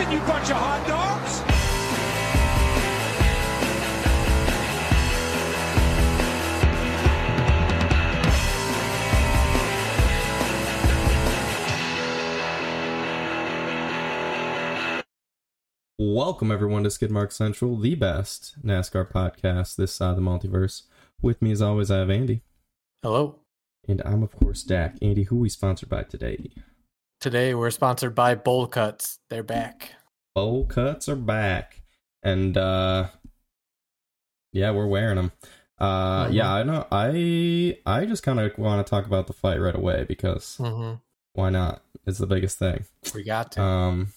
Listen, you bunch of hot dogs! Welcome everyone to Skidmark Central, the best NASCAR podcast this side of the multiverse. With me as always, I have Andy. Hello. And I'm of course Dak. Andy, who we sponsored by today? Today we're sponsored by Bowl Cuts. They're back. Bowl cuts are back. And uh yeah, we're wearing them. Uh Mhm. yeah, I know I I just kind of want to talk about the fight right away because hmm why not? It's the biggest thing. We got to. Um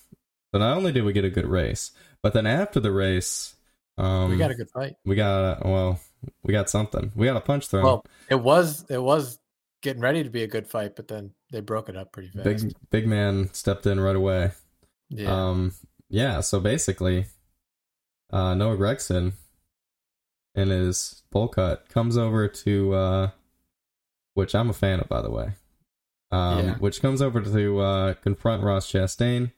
so not only did we get a good race, but then after the race um we got a good fight. we got well we got something. We got a punch thrown. Well, it was it was getting ready to be a good fight, but then they broke it up pretty fast. big big man stepped in right away. yeah. Um, yeah. So basically, uh, Noah Gragson in his bowl cut comes over to, uh, which I'm a fan of, by the way. Um, Yeah. which comes over to uh, confront Ross Chastain,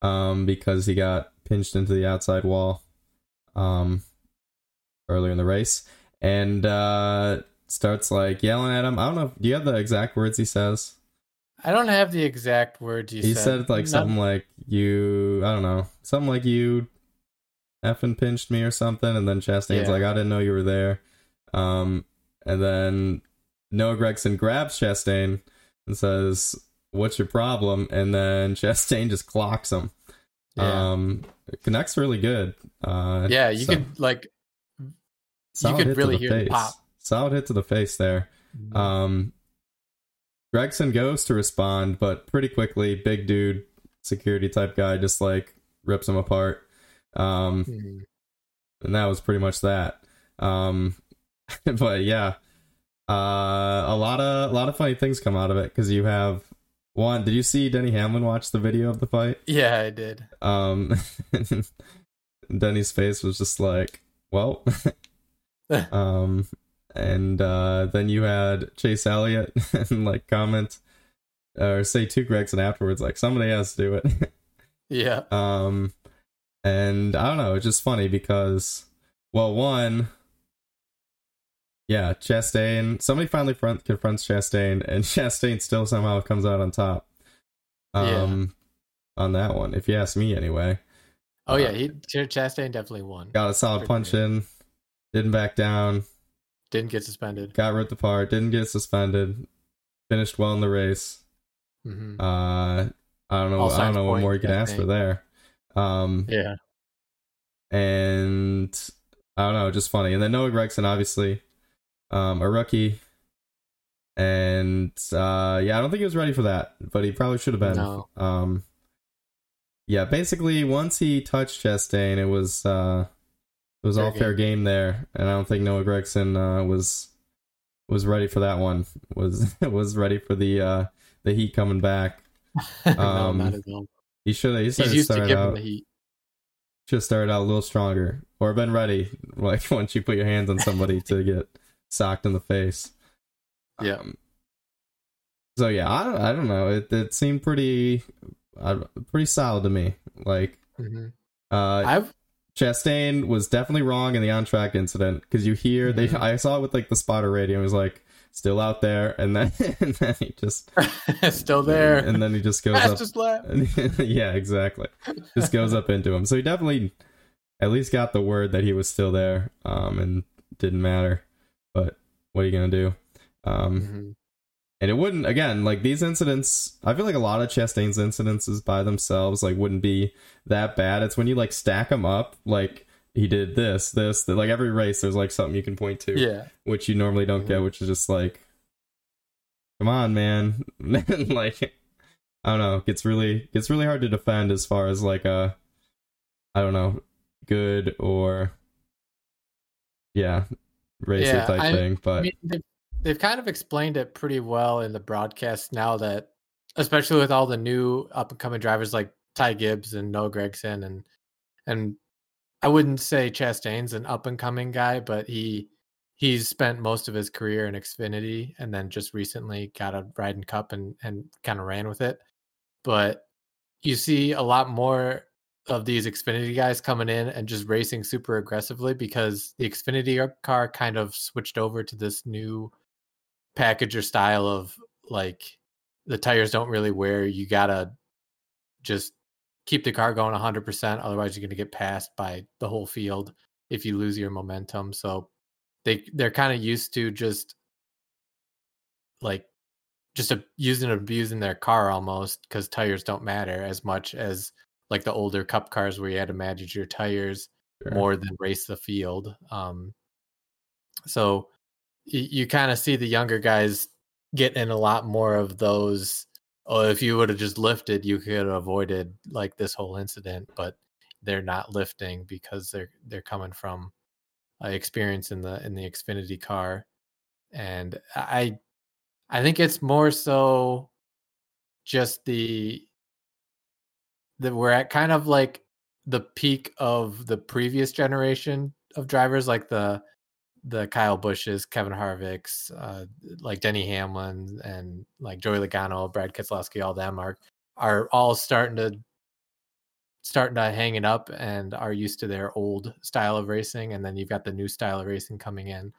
um, because he got pinched into the outside wall, um, earlier in the race, and uh, starts like yelling at him. I don't know. Do you have the exact words he says? I don't have the exact words you said. he said. said like None- something like you i don't know something like you effing pinched me or something and then chastain's Yeah. like i didn't know you were there um and then noah gragson grabs chastain and says what's your problem and then chastain just clocks him Yeah. um connects really good uh yeah, you so- could like solid could really the hear the face. pop. solid hit to the face there um, Gragson goes to respond, but pretty quickly, big dude, security type guy, just like rips him apart. Um, Mhm. and that was pretty much that. Um, but yeah, uh, a lot of a lot of funny things come out of it because you have one. Did you see Denny Hamlin watch the video of the fight? yeah, I did. Um, Denny's face was just like, well, um, and uh, then you had Chase Elliott and like comment or say to Gragson afterwards, like somebody has to do it. Yeah. um, and I don't know, it's just funny because, well, one, yeah, Chastain. Somebody finally front, confronts Chastain, and Chastain still somehow comes out on top. Um, on that one, if you ask me, anyway. Oh yeah, Uh, he Chastain definitely won. Got a solid punch in, didn't back down, Didn't get suspended. got ripped apart, didn't get suspended, finished well in the race. hmm Uh, I don't know. I don't know what more you can ask for there. Um, yeah. and I don't know, just funny. And then Noah Gragson, obviously, um, a rookie, and uh, yeah, I don't think he was ready for that, but he probably should have been. No. Um, yeah, basically, once he touched Chastain, it was uh, it was Fair all fair game there, and I don't think Noah Gragson uh, was was ready for that one. Was was ready for the uh, the heat coming back. no, Um, not at all. He should have. He should He's have used to started giving out. the heat. should have started out a little stronger or been ready like once you put your hands on somebody to get socked in the face Yeah. Um, so yeah i don't i don't know it, it seemed pretty uh, pretty solid to me like hmm uh I've chastain was definitely wrong in the on track incident because you hear they Mhm. i saw it with like the spotter radio it was like still out there and then and then he just still there. and then he just goes up lap. yeah, exactly. Just goes up into him. So he definitely at least got the word that he was still there, um, and didn't matter. But what are you gonna do? Um, Mhm. And it wouldn't again like these incidents. I feel like a lot of Chastain's incidences by themselves like wouldn't be that bad. It's when you like stack them up, like he did this, this, that. Like every race, there's like something you can point to Yeah. which you normally don't get, Mhm. which is just like, come on, man. like, I don't know. Gets really gets really hard to defend as far as like a, I don't know, good or, yeah, racer Yeah, type I- thing. But I mean, they've, they've kind of explained it pretty well in the broadcast now that, especially with all the new up and coming drivers like Ty Gibbs and Noah Gragson and and I wouldn't say Chastain's an up and coming guy, but he he's spent most of his career in Xfinity and then just recently got a riding cup and and kind of ran with it. But you see a lot more of these Xfinity guys coming in and just racing super aggressively because the Xfinity car kind of switched over to this new package or style of like the tires don't really wear. You gotta just keep the car going 100%. Otherwise, you're to get passed by the whole field if you lose your momentum. So they they're kind of used to just like just a, using and abusing their car almost because tires don't matter as much as like the older cup cars where you had to manage your tires sure. more than race the field. Um, so you, you kind of see the younger guys get in a lot more of those. Oh, if you would have just lifted, you could have avoided like this whole incident. But they're not lifting because they're they're coming from experience in the in the Xfinity car, and I I think it's more so just the that we're at kind of like the peak of the previous generation of drivers, like the the Kyle Busches, Kevin Harvick's, uh, like Denny Hamlin and like Joey Logano, Brad Keselowski, all them are are all starting to starting to hang it up and are used to their old style of racing. And then you've got the new style of racing coming in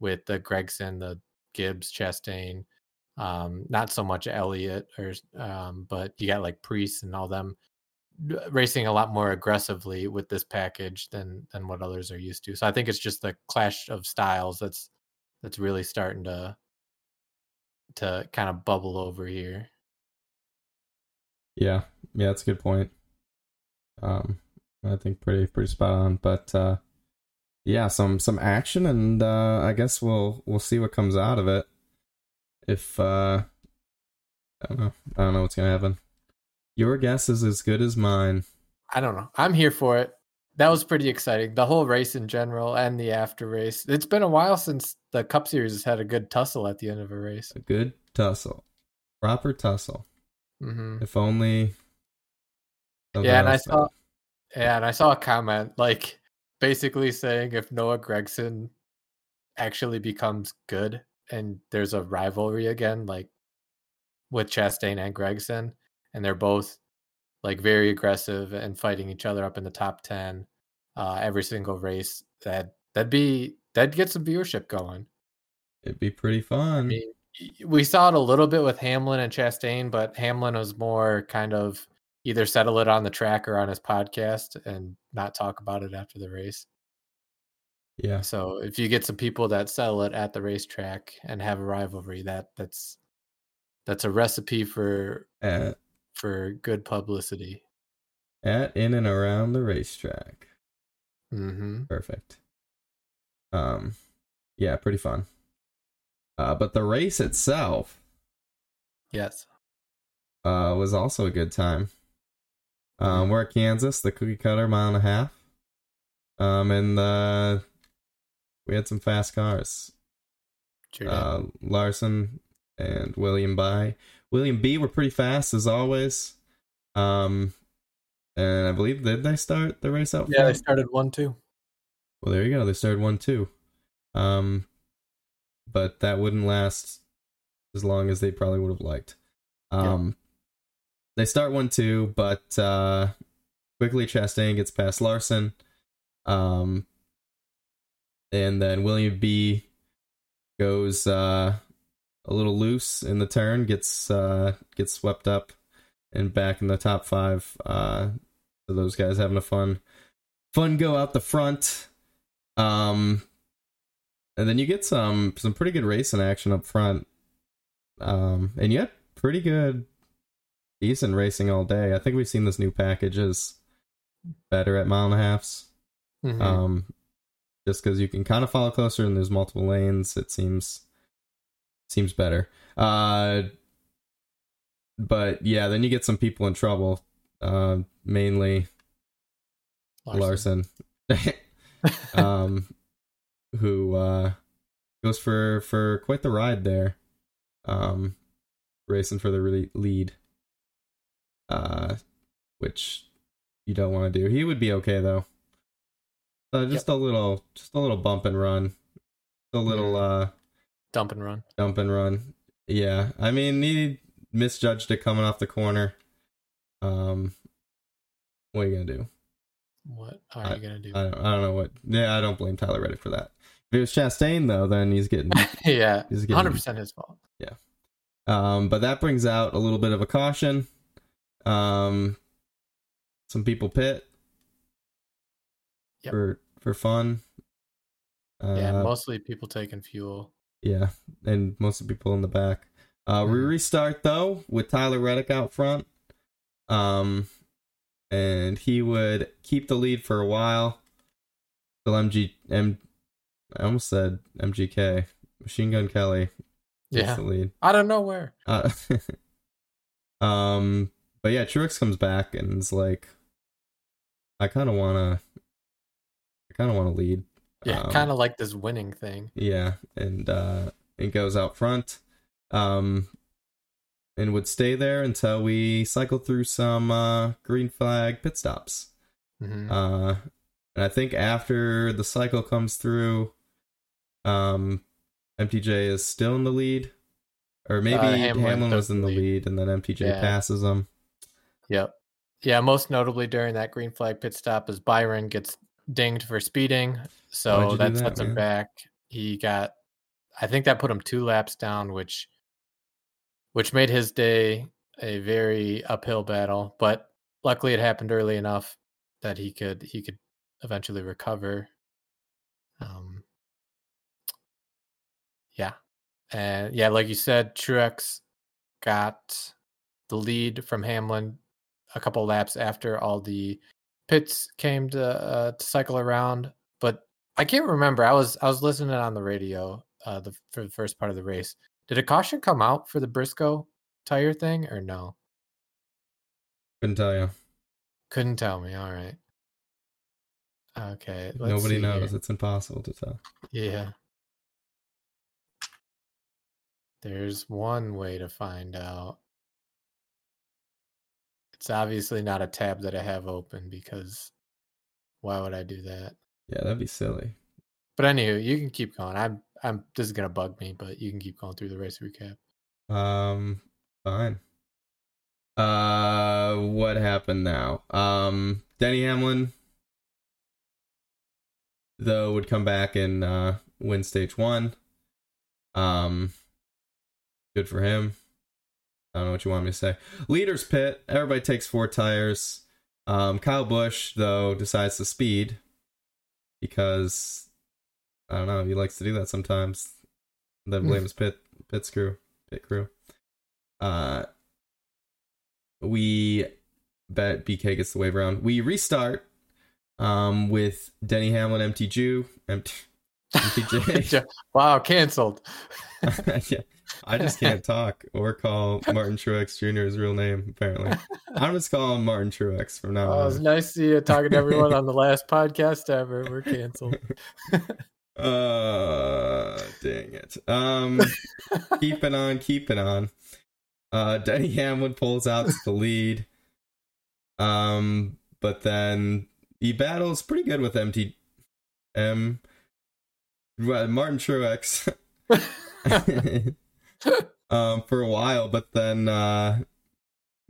with the Gragson, the Gibbs, Chastain, um, not so much Elliott or um, but you got like Preece and all them racing a lot more aggressively with this package than than what others are used to. So I think it's just the clash of styles that's that's really starting to to kind of bubble over here. Yeah, yeah, that's a good point. Um, I think pretty pretty spot on. But uh, yeah, some some action, and uh, I guess we'll we'll see what comes out of it. If uh, I don't know, I don't know what's gonna happen. Your guess is as good as mine. I don't know. I'm here for it. That was pretty exciting. The whole race in general and the after race. It's been a while since the Cup Series has had a good tussle at the end of a race. A good tussle, proper tussle. Mm-hmm. If only yeah, and I saw, yeah, and I saw a comment like basically saying if Noah Gragson actually becomes good and there's a rivalry again, like with Chastain and Gragson, and they're both like very aggressive and fighting each other up in the top ten uh, every single race, that that'd be that'd get some viewership going. It'd be pretty fun. I mean, we saw it a little bit with Hamlin and Chastain, but Hamlin was more kind of either settle it on the track or on his podcast and not talk about it after the race. Yeah. So if you get some people that settle it at the racetrack and have a rivalry, that that's that's a recipe for at, for good publicity. At in and around the racetrack. Mm-hmm. Perfect. Um, yeah, pretty fun. Uh, but the race itself, yes, uh, was also a good time. Um, we're at Kansas, the cookie cutter mile and a half. Um, and uh, we had some fast cars. Sure uh, Larson and William by William B were pretty fast as always. Um, and I believe did they start the race out? Yeah, front? they started one two. Well, there you go. They started one two. Um, but that wouldn't last as long as they probably would have liked. Um, they start one two, but uh, quickly Chastain gets past Larson. Um, and then William B goes uh, a little loose in the turn, gets uh, gets swept up and back in the top five. Uh, so those guys having a fun fun go out the front. Um, and then you get some some pretty good racing action up front. Um, and yet pretty good decent racing all day. I think we've seen this new package is better at mile and a halfs. Mm-hmm. Um, just because you can kind of follow closer and there's multiple lanes, it seems seems better. Uh, but yeah, then you get some people in trouble. Uh, mainly Larson, Larson um, who uh, goes for for quite the ride there, um, racing for the lead uh, which you don't want to do. He would be okay though. Uh, just yep. a little, just a little bump and run, a little uh, dump and run, dump and run. Yeah, I mean he misjudged it coming off the corner. Um, what are you gonna do? What are you gonna do? I don't, I don't know what. Yeah, I don't blame Tyler Reddick for that. If it was Chastain though, then he's getting. yeah, he's getting hundred percent his fault. Yeah. Um, but that brings out a little bit of a caution. Um, some people pit Yep. for for fun. Uh, yeah, mostly people taking fuel. Yeah, and most of the people in the back. Uh, we restart though with Tyler Reddick out front. Um, and he would keep the lead for a while. Till MG M, I almost said MGK, Machine Gun Kelly Yeah, the lead. I don't know where. Uh, um, but yeah, Truex comes back and is like, I kind of wanna, I kind of want to lead. Yeah, Um, kind of like this winning thing. Yeah, and uh, it goes out front, um, and would stay there until we cycle through some uh green flag pit stops. hmm Uh, and I think after the cycle comes through, um, MTJ is still in the lead, or maybe Uh, Hamlin, Hamlin was in the the lead. lead, and then MTJ Yeah. passes him. Yep. Yeah, most notably during that green flag pit stop is Byron gets dinged for speeding. So that that, sets him back. He got I think that put him two laps down, which which made his day a very uphill battle. But luckily it happened early enough that he could he could eventually recover. Um yeah. And yeah, like you said, Truex got the lead from Hamlin a couple laps after all the pits came to uh, to cycle around. But I can't remember. I was I was listening on the radio uh, the for the first part of the race. Did a caution come out for the Briscoe tire thing or no? Couldn't tell you. Couldn't tell me. All right. Okay. let's Nobody knows. here. It's impossible to tell. Yeah. There's one way to find out. It's obviously not a tab that I have open because why would I do that? Yeah, that'd be silly. But anywho, you can keep going. I'm I'm this is gonna bug me, but you can keep going through the race recap. Um, fine. Uh, what happened now? Um, Denny Hamlin, though, would come back and uh, win stage one. Um, good for him. I don't know what you want me to say. Leaders pit. Everybody takes four tires. Um, Kyle Busch though decides to speed because I don't know. He likes to do that sometimes. Then blame his pit pit crew pit crew. Uh, we bet BK gets the wave around. We restart um with Denny Hamlin, MTJ, MT, MTJ. wow, canceled. yeah, I just can't talk or call Martin Truex Jr. his real name. Apparently, I'm just calling Martin Truex from now Oh, it was nice to see you talking to everyone on the last podcast ever. We're canceled. Uh, dang it. Um, keeping on, keeping on. Uh, Denny Hamlin pulls out to the lead. Um, but then he battles pretty good with MT, M, well, Martin Truex. um, for a while, but then, uh,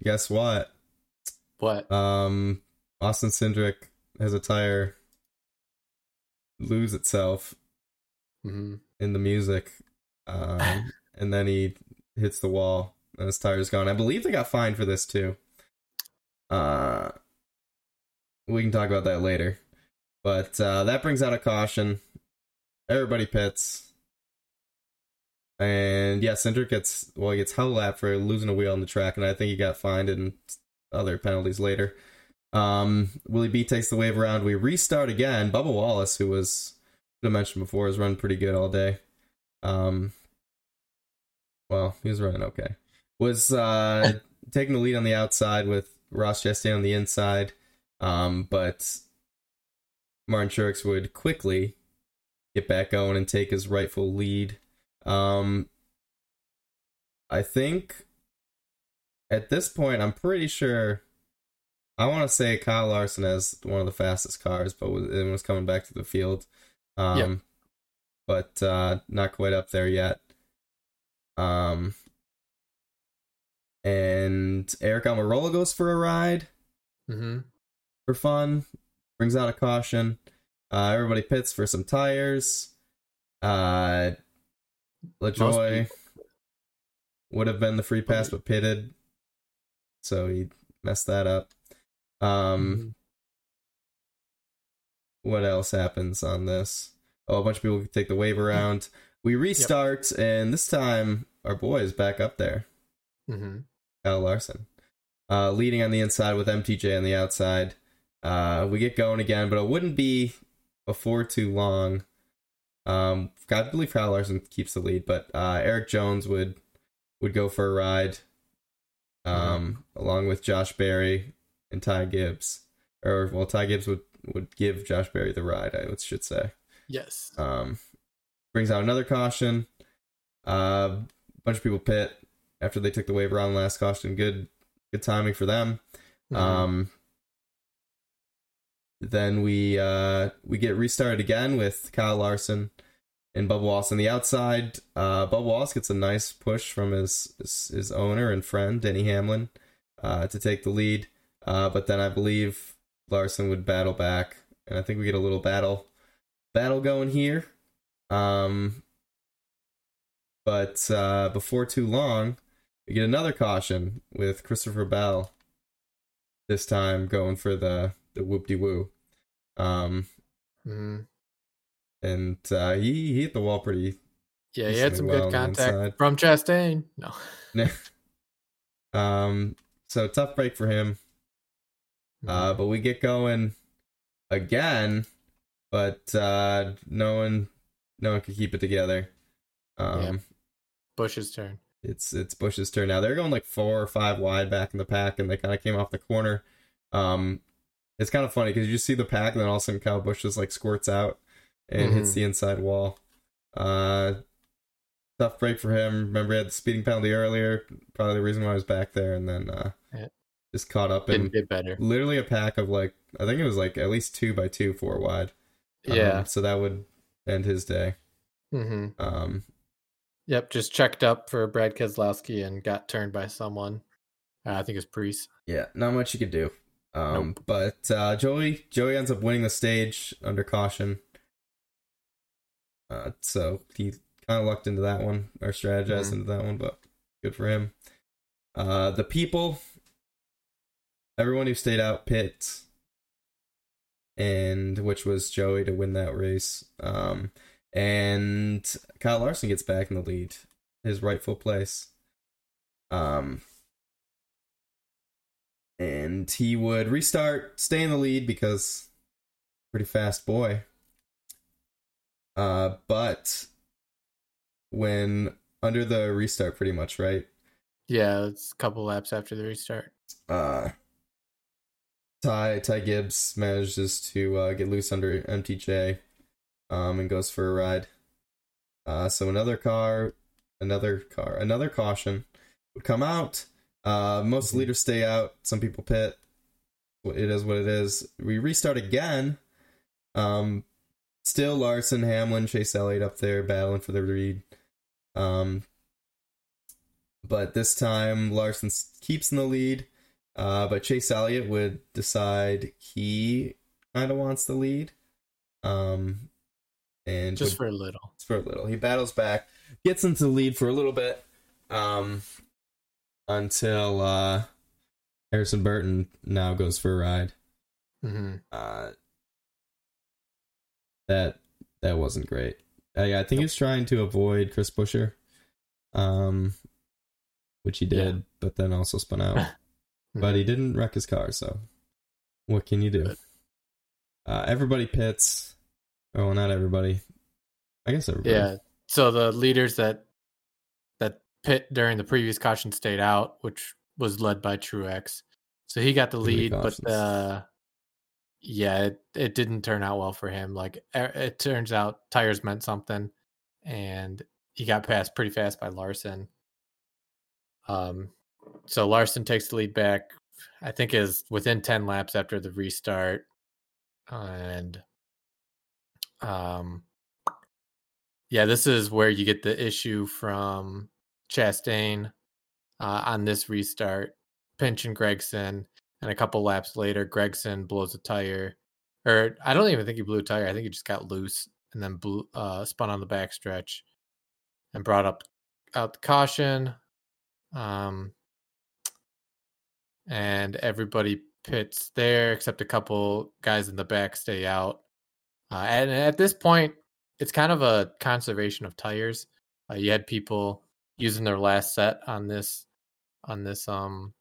guess what? what? Um, Austin Cindric has a tire lose itself Mhm. in the music, um, and then he hits the wall and his tire's gone. I believe they got fined for this too. Uh, we can talk about that later, but uh, that brings out a caution. Everybody pits, and yeah, Cindric gets well, he gets hell lap for losing a wheel on the track, and I think he got fined and other penalties later. Um, Willie B takes the wave around. We restart again. Bubba Wallace, who was I mentioned before, has run pretty good all day. Um, well, he was running okay. Was uh taking the lead on the outside with Ross Chastain on the inside. Um, but Martin Truex would quickly get back going and take his rightful lead. Um, I think at this point, I'm pretty sure. I want to say Kyle Larson has one of the fastest cars, but was, it was coming back to the field. Um, Yep. but uh, not quite up there yet. Um, and Eric Almirola goes for a ride hmm for fun. brings out a caution. Uh, everybody pits for some tires. Uh, LaJoie would have been the free pass, but pitted, so he messed that up. Um, Mhm. what else happens on this? Oh, a bunch of people take the wave around. We restart, and this time our boy is back up there. Mhm. Kyle Larson, uh, leading on the inside with MTJ on the outside. Uh, we get going again, but it wouldn't be before too long. Um, I believe Kyle Larson keeps the lead, but uh, Eric Jones would would go for a ride, um, along with Josh Berry and Ty Gibbs, or well, Ty Gibbs would would give Josh Berry the ride. I should say. Yes. Um, brings out another caution. Uh, bunch of people pit after they took the waiver on last caution. Good, good timing for them. Mhm. Um, then we uh we get restarted again with Kyle Larson and Bubba Wallace on the outside. Uh, Bubba Wallace gets a nice push from his his, his owner and friend Denny Hamlin uh, to take the lead. Uh, but then I believe Larson would battle back, and I think we get a little battle battle going here. Um, but uh, before too long, we get another caution with Christopher Bell. This time going for the the whoop de woo. Um, Mhm. and uh, he, he hit the wall pretty. Yeah, he had some well good contact inside. from Chastain. No. um, so tough break for him. Uh, Mhm. but we get going again, but uh, no one, no one could keep it together. Um, Yeah. Busch's turn. it's it's Busch's turn now. They're going like four or five wide back in the pack, and they kind of came off the corner. Um, it's kind of funny because you see the pack, and then all of a sudden Kyle Busch just like squirts out and hits Mhm. the inside wall. Uh, tough break for him. Remember, he had the speeding penalty earlier. Probably the reason why I was back there, and then uh, Yeah. just caught up and get better. literally a pack of like I think it was like at least two by two, four wide. Um, Yeah. so that would end his day. hmm Um, Yep. Just checked up for Brad Keselowski and got turned by someone. Uh, I think it's Preece. Yeah, not much you could do. Um, but uh, Joey Joey ends up winning the stage under caution. Uh, so he kind of lucked into that one or strategized Mhm. into that one, but good for him. Uh, the people, everyone who stayed out pit, and which was Joey to win that race. Um, and Kyle Larson gets back in the lead, his rightful place. Um, and he would restart, stay in the lead because pretty fast boy. Uh, but when under the restart, pretty much right. Yeah, it's a couple laps after the restart. Uh, Ty Ty Gibbs manages to uh, get loose under MTJ, um, and goes for a ride. Uh, so another car, another car, another caution would come out. Uh, most leaders stay out. Some people pit. It is what it is. We restart again. Um, still Larson, Hamlin, Chase Elliott up there battling for the lead. Um, but this time Larson keeps in the lead. Uh, but Chase Elliott would decide he kind of wants the lead. Um, and Just would- for a little. for a little. He battles back, gets into the lead for a little bit, um, until uh, Harrison Burton now goes for a ride. hmm Uh, that that wasn't great. I, I think was trying to avoid Chris Buescher, um, which he did, Yeah. but then also spun out. but he didn't wreck his car, so what can you do? Uh, everybody pits. Oh, well, not everybody. I guess everybody. Yeah. So the leaders that pit during the previous caution stayed out, which was led by Truex. So he got the lead, but uh yeah, it, it didn't turn out well for him. Like it turns out tires meant something and he got passed pretty fast by Larson. Um so Larson takes the lead back. I think is within 10 laps after the restart and um yeah, this is where you get the issue from Chastain uh, on this restart, pinching Gragson, and a couple laps later, Gragson blows a tire or I don't even think he blew a tire. I think he just got loose and then blew, uh, spun on the back stretch and brought up out the caution. Um, and everybody pits there except a couple guys in the back stay out. Uh, and at this point, it's kind of a conservation of tires. Uh, you had people using their last set on this on this um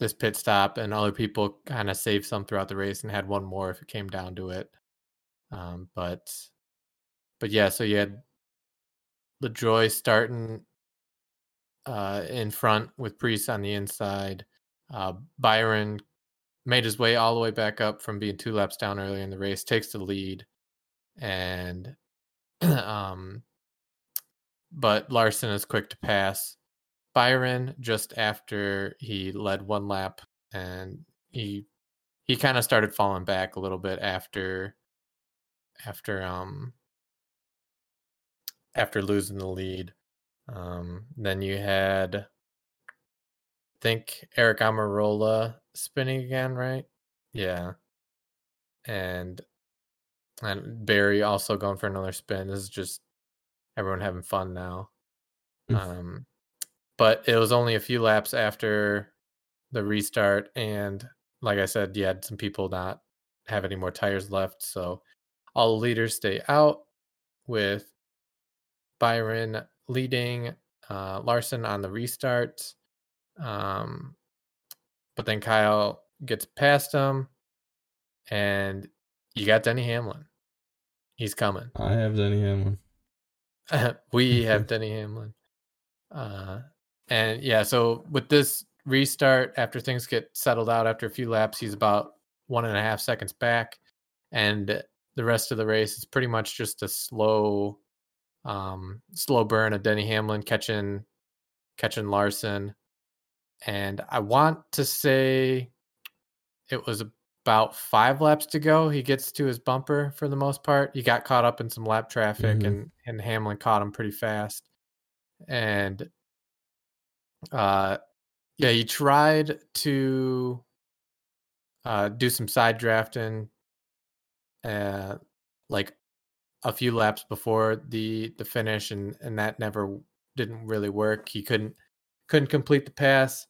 this pit stop, and other people kind of saved some throughout the race and had one more if it came down to it. Um, but but yeah, so you had LaJoie starting uh, in front with Preece on the inside. Uh, Byron made his way all the way back up from being two laps down earlier in the race, takes the lead, and um, but Larson is quick to pass Byron just after he led one lap, and he he kind of started falling back a little bit after after um after losing the lead. Um, then you had, I think Eric Almirola spinning again, right? Yeah, and and Berry also going for another spin. This is just everyone having fun now. Mm. Um, but it was only a few laps after the restart, and like I said, you had some people not have any more tires left, so all the leaders stay out with Byron leading uh, Larson on the restart. Um, but then Kyle gets past him, and you got Denny Hamlin. He's coming. I have Denny Hamlin. we have Denny Hamlin. Uh, and yeah, so with this restart, after things get settled out after a few laps, he's about one and a half seconds back. And the rest of the race is pretty much just a slow um, slow burn of Denny Hamlin catching catching Larson, and I want to say it was about five laps to go. He gets to his bumper for the most part. He got caught up in some lap traffic, mm-hmm. and and Hamlin caught him pretty fast, and uh, yeah, he tried to uh do some side drafting, uh, like a few laps before the the finish and and that never didn't really work he couldn't couldn't complete the pass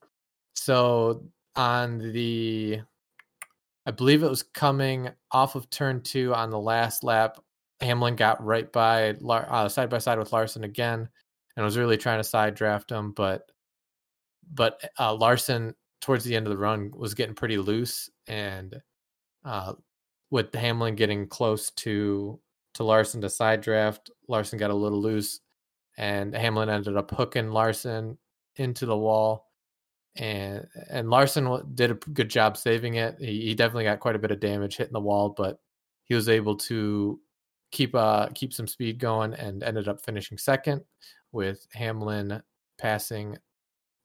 so on the i believe it was coming off of turn two on the last lap hamlin got right by uh, side by side with larson again and was really trying to side draft him but but uh, larson towards the end of the run was getting pretty loose and uh, with hamlin getting close to to Larson to side draft. Larson got a little loose, and Hamlin ended up hooking Larson into the wall. And and Larson did a good job saving it. He, he definitely got quite a bit of damage hitting the wall, but he was able to keep uh keep some speed going and ended up finishing second with Hamlin passing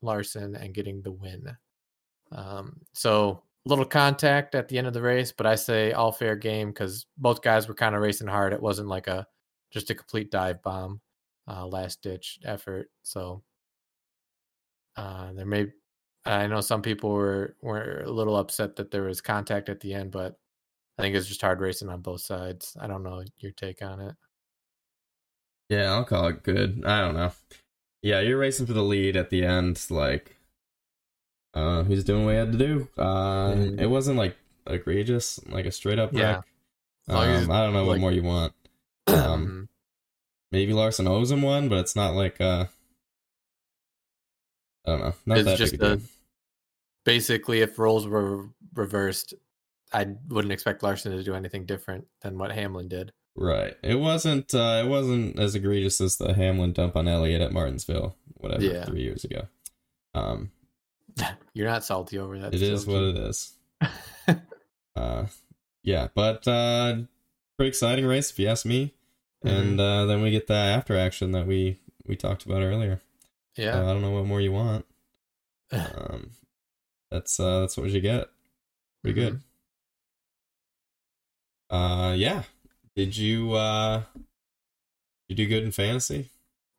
Larson and getting the win. Um, so little contact at the end of the race, but I say all fair game because both guys were kind of racing hard. It wasn't like a just a complete dive bomb, uh, last ditch effort. So uh, there may I know some people were were a little upset that there was contact at the end, but I think it's just hard racing on both sides. I don't know your take on it. Yeah, I'll call it good. I don't know. Yeah, you're racing for the lead at the end, like uh, he's doing what he had to do. Uh, mm. It wasn't like egregious, like a straight up yeah. Um, I don't know like, what more you want. Um, mm-hmm. maybe Larson owes him one, but it's not like uh, I don't know. Not it's just a, basically if roles were reversed, I wouldn't expect Larson to do anything different than what Hamlin did. Right. It wasn't. Uh, it wasn't as egregious as the Hamlin dump on Elliott at Martinsville, whatever, yeah. three years ago. Um, You're not salty over that. It is what it is. uh, yeah, but uh, pretty exciting race if you ask me. Mm-hmm. And uh, then we get the after action that we we talked about earlier. Yeah, I don't know what more you want. um, that's uh, that's what you get. Pretty mm-hmm. good. Uh, yeah. Did you uh, you do good in fantasy?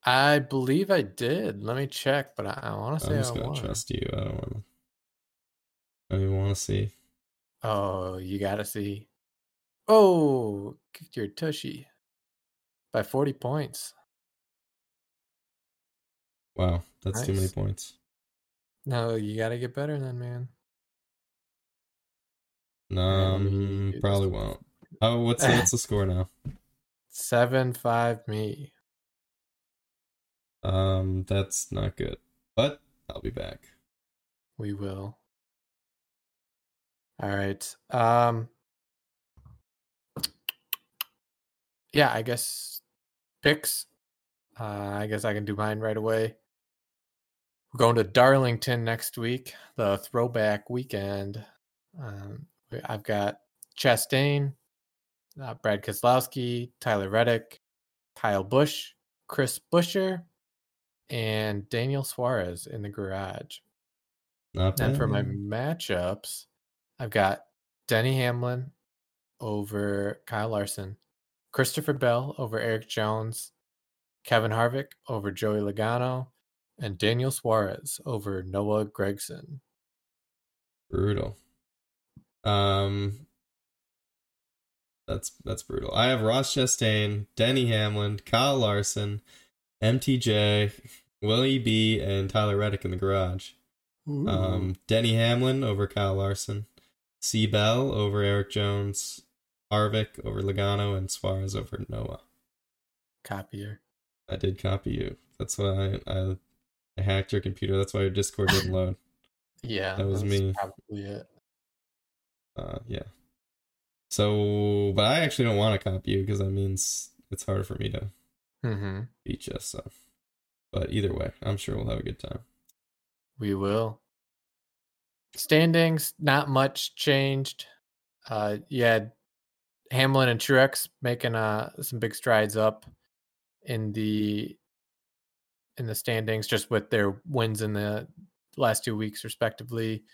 I believe I did. Let me check, but I, I want to say I'm just I gonna won. trust you. I don't want. to. I want to see. Oh, you gotta see. Oh, kicked your tushy by 40 points. Wow, that's too many points. No, you gotta get better then, man. Um, probably won't. Oh, what's the, what's the score now? Seven five me. Um, that's not good. But I'll be back. We will. All right. Um Yeah, I guess picks. Uh I guess I can do mine right away. We're going to Darlington next week, the throwback weekend. Um I've got Chastain, uh, Brad Keselowski, Tyler Reddick, Kyle Busch, Chris Buescher, and Daniel Suarez in the garage. Not. And for my matchups, I've got Denny Hamlin over Kyle Larson, Christopher Bell over Eric Jones, Kevin Harvick over Joey Logano, and Daniel Suarez over Noah Gragson. brutal. Um, that's that's brutal. I have Ross Chastain, Denny Hamlin, Kyle Larson, MTJ, Willie B, and Tyler Reddick in the garage. Um, Denny Hamlin over Kyle Larson, C Bell over Eric Jones, Harvick over Logano, and Suarez over Noah. copier. I did copy you. That's why I, I, I hacked your computer. That's why your Discord didn't load. Yeah, That was me. Probably it. Uh, yeah. So, but I actually don't want to copy you because that means it's harder for me to hmm beat you. So, but either way, I'm sure we'll have a good time. We will. Standings, not much changed. Uh, you had Hamlin and Truex making uh some big strides up in the in the standings, just with their wins in the last two weeks, respectively.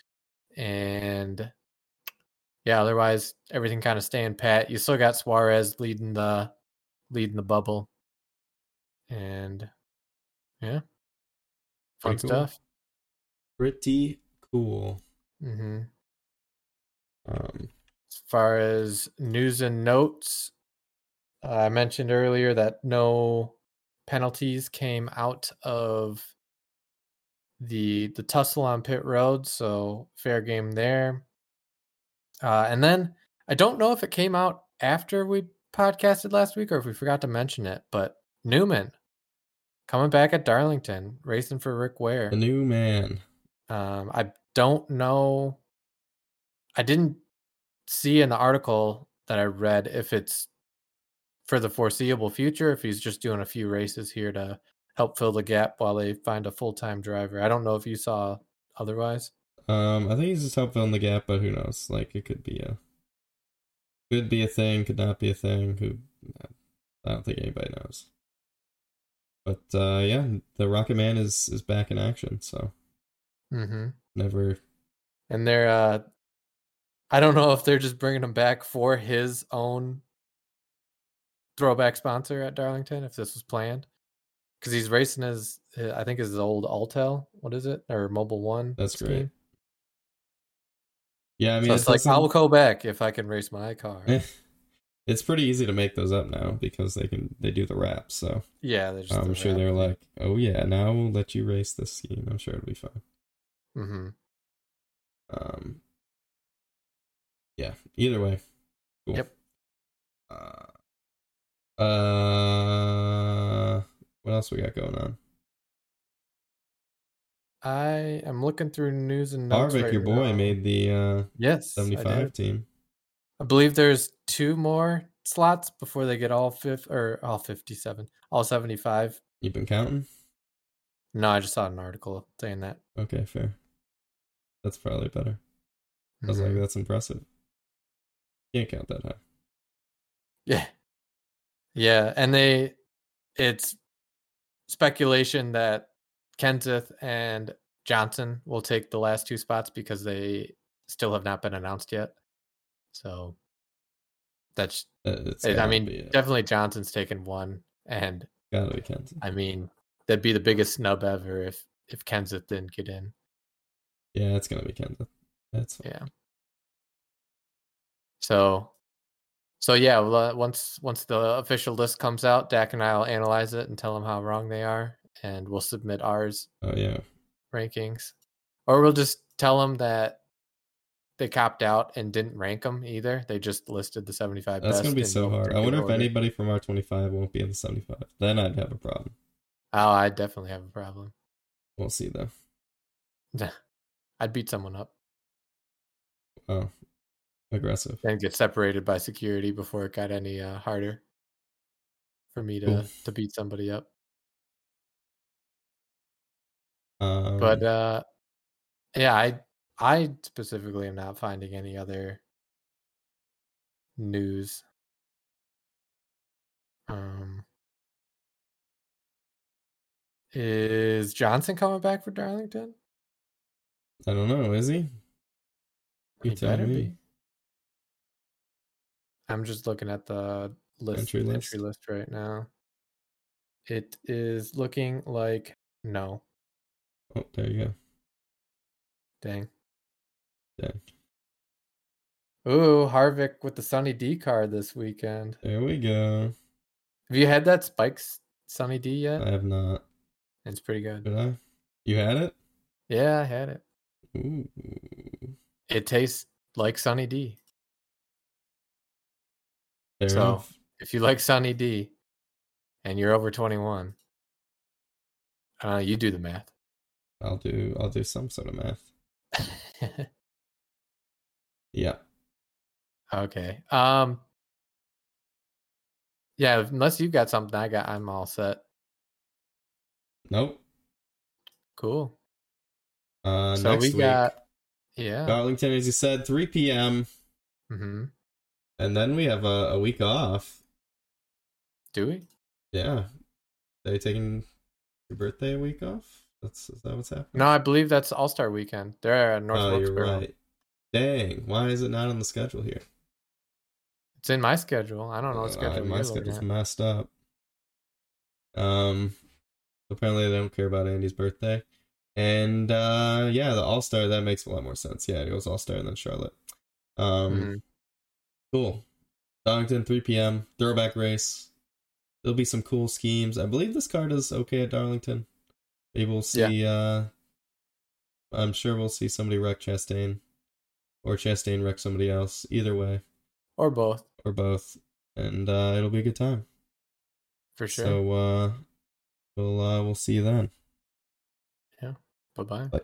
And yeah, otherwise everything kind of staying pat. You still got Suarez leading the leading the bubble, and yeah, fun Pretty cool. stuff. Pretty cool. hmm Um, As far as news and notes, uh, I mentioned earlier that no penalties came out of the the tussle on pit road, so fair game there. Uh, and then I don't know if it came out after we podcasted last week or if we forgot to mention it, but Newman coming back at Darlington, racing for Rick Ware. the new man. Um, I don't know. I didn't see in the article that I read if it's for the foreseeable future, if he's just doing a few races here to help fill the gap while they find a full time driver. I don't know if you saw otherwise. Um, I think he's just helping the gap, but who knows? Like, it could be a, could be a thing, could not be a thing. Who, I don't think anybody knows. But uh, yeah, the Rocket Man is is back in action. So Mm-hmm. never. And they're, uh, I don't know if they're just bringing him back for his own throwback sponsor at Darlington, if this was planned. Because he's racing his, uh, I think his old Alltel. What is it? Or Mobil 1. That's scheme. great. Yeah, I mean, so it it's like doesn't- I'll go back if I can race my car. it's pretty easy to make those up now because they can they do the wraps. So yeah, they're just I'm sure they're like, oh yeah, now we'll let you race this scheme. I'm sure it'll be fine. hmm Um, yeah. Either way, cool. Yep. Uh, uh, what else we got going on? I am looking through news and notes. Harvick, right your boy, now. made the uh yes, I 75 did. team. I believe there's two more slots before they get all fifth or all fifty-seven, all seventy-five. You've been counting? No, I just saw an article saying that. Okay, fair. That's probably better. I was like, Mhm. that's impressive. Can't count that high. Yeah. Yeah. And they, it's speculation that Kenseth and Johnson will take the last two spots because they still have not been announced yet. So that's, Uh, It's I mean, be, uh, definitely Johnson's taken one. And gotta be Kenton. I mean, that'd be the biggest snub ever if, if Kenseth didn't get in. Yeah, it's gonna be Kenton. That's fine. Yeah. So, so yeah. Well, uh, once once the official list comes out, Dak and I will analyze it and tell them how wrong they are, and we'll submit ours Oh yeah. rankings, or we'll just tell them that they copped out and didn't rank them either. They just listed the seventy-five. That's gonna be so hard. I wonder if anybody from our 25 won't be in the 75. Then I'd have a problem. Oh, I definitely have a problem. We'll see though. I'd beat someone up Oh, aggressive. and get separated by security before it got any uh, harder for me to to beat somebody up. Um, But uh yeah, I I specifically am not finding any other news. Um is Johnson coming back for Darlington? I don't know. Is he? You He better me. be. I'm just looking at the list Entry entry list? list right now. It is looking like no. Oh, there you go. Dang. Dang. Ooh, Harvick with the Sunny D card this weekend. There we go. Have you had that Spikes Sunny D yet? I have not. It's pretty good. Did I? You had it? Yeah, I had it. Ooh. It tastes like Sunny D. Fair So- enough. If you like Sunny D and you're over 21, uh, you do the math. I'll do. I'll do some sort of math. Yeah. okay. Um. Yeah, unless you've got something, I got. I'm all set. Nope. Cool. Uh, so next we week, got. Yeah. Darlington, as you said, 3 p.m. hmm And then we have a, a week off. Do we? Yeah. They taking your birthday a week off? That's is that what's happening? No, I believe that's All Star Weekend. They're at North oh, you're right. Dang, why is it not on the schedule here? It's in my schedule. I don't know what Uh, schedule my you're schedule's at. messed up. Um, apparently they don't care about Andy's birthday, and uh, yeah, the All Star that makes a lot more sense. Yeah, it goes All Star and then Charlotte. Um, Mhm. Cool. Darlington, 3 p.m. Throwback race. There'll be some cool schemes. I believe this card is okay at Darlington. Maybe we'll see. Uh, I'm sure we'll see somebody wreck Chastain, or Chastain wreck somebody else. Either way, Or both, or both, and uh, it'll be a good time. for sure. So uh, we'll uh, we'll see you then. Yeah. Bye bye. Bye.